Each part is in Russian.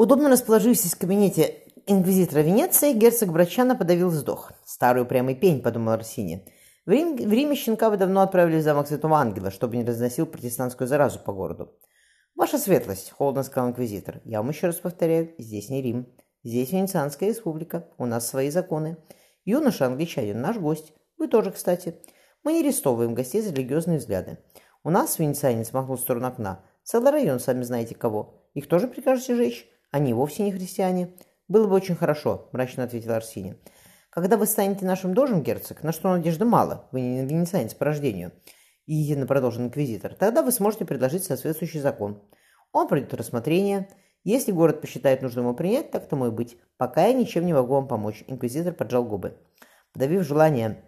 Удобно расположившись в кабинете инквизитора Венеции, герцог Брачана подавил вздох. «Старый упрямый пень», — подумал Арсини. В, Рим, в Риме щенка бы давно отправили в замок Святого Ангела, чтобы не разносил протестантскую заразу по городу. «Ваша светлость», — холодно сказал инквизитор, — «я вам еще раз повторяю, здесь не Рим. Здесь Венецианская республика, у нас свои законы. Юноша англичанин, наш гость. Вы тоже, кстати. Мы не арестовываем гостей за религиозные взгляды. У нас венецианец махнул в сторону окна. Целый район, сами знаете кого. Их тоже прикажете жечь? Они вовсе не христиане. Было бы очень хорошо, мрачно ответил Арсений. Когда вы станете нашим дожем, герцог, на что надежды мало, вы не венецианец по рождению, едино продолжил инквизитор, тогда вы сможете предложить соответствующий закон. Он пройдет рассмотрение. Если город посчитает нужным его принять, так тому и быть. Пока я ничем не могу вам помочь. Инквизитор поджал губы. Подавив желание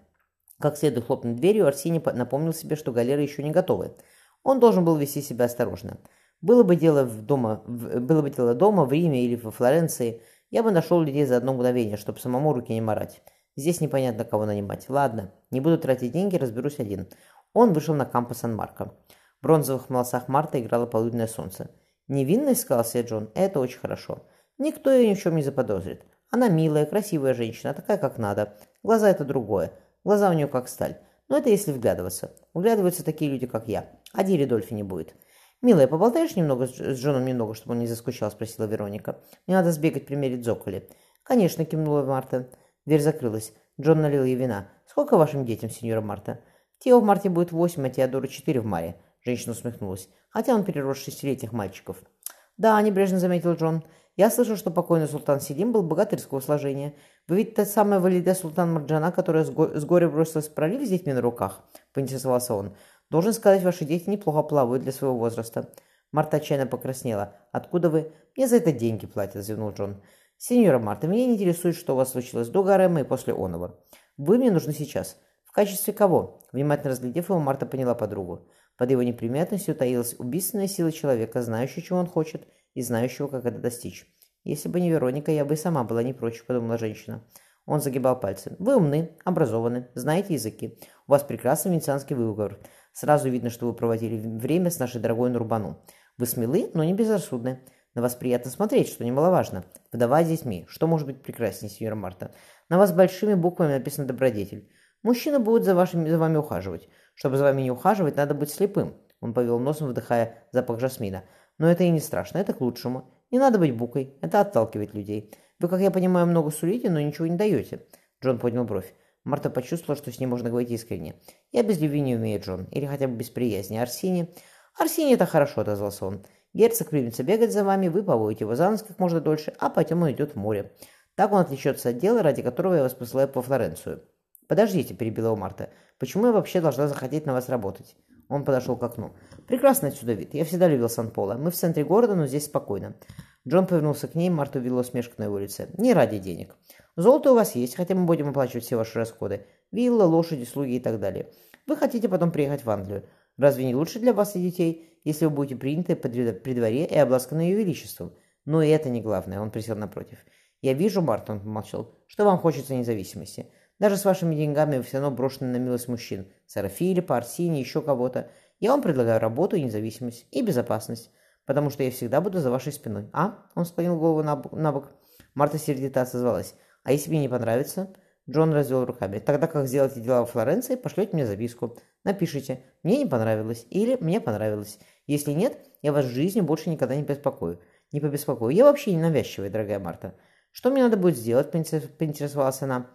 как следует хлопнуть дверью, Арсений напомнил себе, что галеры еще не готовы. Он должен был вести себя осторожно. Было бы дело, в дома, было бы дело дома, в Риме или во Флоренции, я бы нашел людей за одно мгновение, чтобы самому руки не марать. Здесь непонятно, кого нанимать. Ладно, не буду тратить деньги, разберусь один. Он вышел на кампус Сан-Марко. В бронзовых волосах Марта играло полуденное солнце. «Невинность», — сказал себе Джон, — «это очень хорошо. Никто ее ни в чем не заподозрит. Она милая, красивая женщина, такая, как надо. Глаза — это другое. Глаза у нее как сталь. Но это если вглядываться. Вглядываются такие люди, как я. А Ди Ридольфи не будет. «Милая, поболтаешь немного с Джоном немного, чтобы он не заскучал?» – спросила Вероника. «Мне надо сбегать примерить зоколи». «Конечно», – кивнула Марта. Дверь закрылась. Джон налил ей вина. «Сколько вашим детям, сеньора Марта?» «Тео в марте будет восемь, а Теодору четыре в мае». Женщина усмехнулась. «Хотя он перерос шестилетних мальчиков». «Да», – небрежно заметил Джон. «Я слышал, что покойный султан Селим был богатырского сложения. Вы ведь та самая Валида Султан Марджана, которая с, го- с горя бросилась в пролив с детьми на руках?» – поинтересовался он. «Должен сказать, ваши дети неплохо плавают для своего возраста». Марта отчаянно покраснела. «Откуда вы?» «Мне за это деньги платят», – зевнул Джон. «Сеньора Марта, меня не интересует, что у вас случилось до Гарема и после Онова. Вы мне нужны сейчас». «В качестве кого?» Внимательно разглядев его, Марта поняла подругу. Под его неприметностью таилась убийственная сила человека, знающего, чего он хочет, и знающего, как это достичь. «Если бы не Вероника, я бы и сама была не прочь», — подумала женщина. Он загибал пальцы. «Вы умны, образованы, знаете языки. У вас прекрасный венецианский выговор. Сразу видно, что вы проводили время с нашей дорогой Нурбану. Вы смелы, но не безрассудны. На вас приятно смотреть, что немаловажно. Вдова с детьми. Что может быть прекраснее, сеньора Марта? На вас большими буквами написано «добродетель». Мужчина будет за, вашими, за вами ухаживать. Чтобы за вами не ухаживать, надо быть слепым. Он повел носом, вдыхая запах жасмина. Но это и не страшно, это к лучшему. Не надо быть букой, это отталкивает людей. Вы, как я понимаю, много сулите, но ничего не даете. Джон поднял бровь. Марта почувствовала, что с ней можно говорить искренне. «Я без любви не умею, Джон. Или хотя бы без приязни. Арсений...» «Арсений, это хорошо», — отозвался он. «Герцог примется бегать за вами, вы поводите его за нос как можно дольше, а потом он идет в море. Так он отвлечется от дела, ради которого я вас посылаю по Флоренцию». «Подождите», — перебила его Марта. «Почему я вообще должна захотеть на вас работать?» Он подошел к окну. «Прекрасно отсюда вид. Я всегда любил Сан-Поло. Мы в центре города, но здесь спокойно». Джон повернулся к ней, Марта увидела усмешку на его лице. «Не ради денег. Золото у вас есть, хотя мы будем оплачивать все ваши расходы. Вилла, лошади, слуги и так далее. Вы хотите потом приехать в Англию. Разве не лучше для вас и детей, если вы будете приняты при дворе и обласканы ее величеством? Но и это не главное», — он присел напротив. «Я вижу, Марта, он помолчал, что вам хочется независимости. Даже с вашими деньгами вы все равно брошены на милость мужчин. Сэра Филиппа, Арсини, еще кого-то. Я вам предлагаю работу независимость, и безопасность, потому что я всегда буду за вашей спиной. А? Он склонил голову на бок. На бок. Марта сердито отозвалась. А если мне не понравится? Джон развел руками. Тогда как сделайте дела во Флоренции, пошлете мне записку. Напишите «Мне не понравилось» или «Мне понравилось». Если нет, я вас в жизни больше никогда не беспокою. Не побеспокою. Я вообще не навязчивая, дорогая Марта. Что мне надо будет сделать, поинтересовалась она.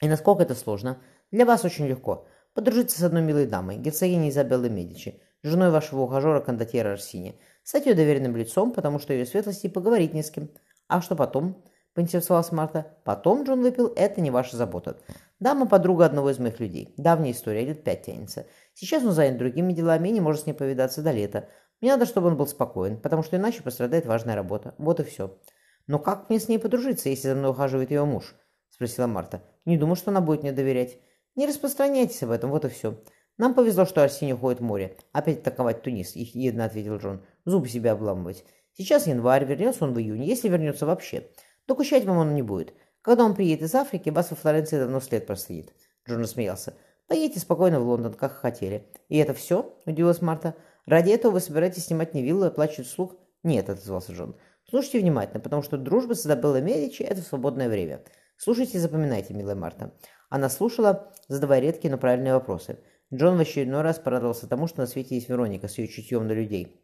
И насколько это сложно? Для вас очень легко. Подружиться с одной милой дамой, герцогиней Изабеллой Медичи, женой вашего ухажера кондотьера Арсини. Стать ее доверенным лицом, потому что ее светлости поговорить не с кем. А что потом? Поинтересовалась Марта. Потом Джон выпил, это не ваша забота. Дама подруга одного из моих людей. Давняя история, лет пять тянется. Сейчас он занят другими делами и не может с ней повидаться до лета. Мне надо, чтобы он был спокоен, потому что иначе пострадает важная работа. Вот и все. Но как мне с ней подружиться, если за мной ухаживает ее муж? Спросила Марта. Не думаю, что она будет мне доверять. Не распространяйтесь об этом, вот и все. Нам повезло, что Арсений уходит в море. Опять атаковать Тунис, ехидно ответил Джон. Зубы себя обламывать. Сейчас январь, вернется он в июне, если вернется вообще. Докучать вам он не будет. Когда он приедет из Африки, вас во Флоренции давно след простоит. Джон смеялся. Поедете спокойно в Лондон, как хотели. И это все? Удивилась Марта. Ради этого вы собираетесь снимать не виллу и оплачивать слуг? Нет, отозвался Джон. Слушайте внимательно, потому что дружба с Изабеллой Медичи – это свободное время. Слушайте и запоминайте, милая Марта. Она слушала, задавая редкие, но правильные вопросы. Джон в очередной раз порадовался тому, что на свете есть Вероника с ее чутьем на людей.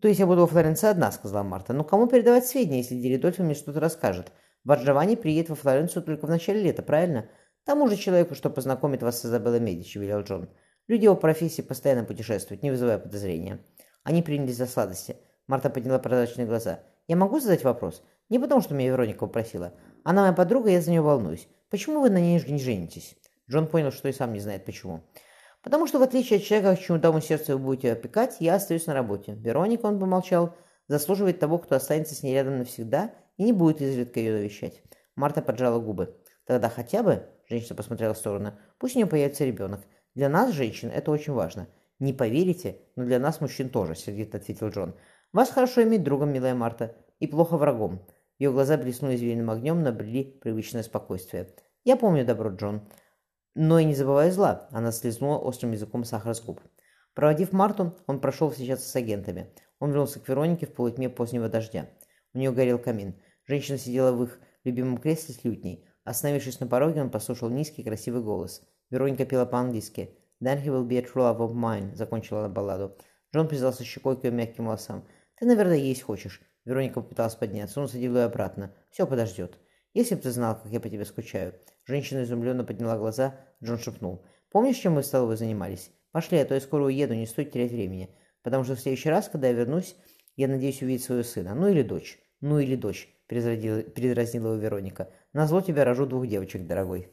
«То есть я буду во Флоренции одна», — сказала Марта. «Но кому передавать сведения, если Диридольфо мне что-то расскажет? Варджавани приедет во Флоренцию только в начале лета, правильно? Тому же человеку, что познакомит вас с Изабеллой Медичи», — велел Джон. «Люди его профессии постоянно путешествуют, не вызывая подозрения». Они принялись за сладости. Марта подняла прозрачные глаза. «Я могу задать вопрос? Не потому, что меня Вероника попросила. Она моя подруга, я за нее волнуюсь. Почему вы на ней не женитесь?» Джон понял, что и сам не знает почему. «Потому что, в отличие от человека, к чему тому сердце вы будете опекать, я остаюсь на работе. Вероника, он помолчал, заслуживает того, кто останется с ней рядом навсегда и не будет изредка ее навещать». Марта поджала губы. «Тогда хотя бы...» – женщина посмотрела в сторону. «Пусть у нее появится ребенок. Для нас, женщин, это очень важно. Не поверите, но для нас, мужчин, тоже», – сердито ответил Джон. «Вас хорошо иметь другом, милая Марта, и плохо врагом». Ее глаза блеснули зеленым огнем, набрели привычное спокойствие. «Я помню добро, Джон. Но и не забывай зла», — она слезнула острым языком сахар с губ. Проводив Марту, он прошел встречаться с агентами. Он вернулся к Веронике в полутьме позднего дождя. У нее горел камин. Женщина сидела в их любимом кресле с лютней. Остановившись на пороге, он послушал низкий красивый голос. Вероника пела по-английски. «Then he will be a true love of mine», — закончила она балладу. Джон прижался щекой к ее мягким волосам. «Ты, наверное, есть хочешь». Вероника попыталась подняться. Он садил ее обратно. «Все подождет. Если бы ты знал, как я по тебе скучаю». Женщина изумленно подняла глаза. Джон шепнул. «Помнишь, чем мы с тобой занимались? Пошли, а то я скоро уеду, не стоит терять времени. Потому что в следующий раз, когда я вернусь, я надеюсь увидеть своего сына. Ну или дочь. Ну или дочь», передразнила его Вероника. «Назло тебя рожу двух девочек, дорогой».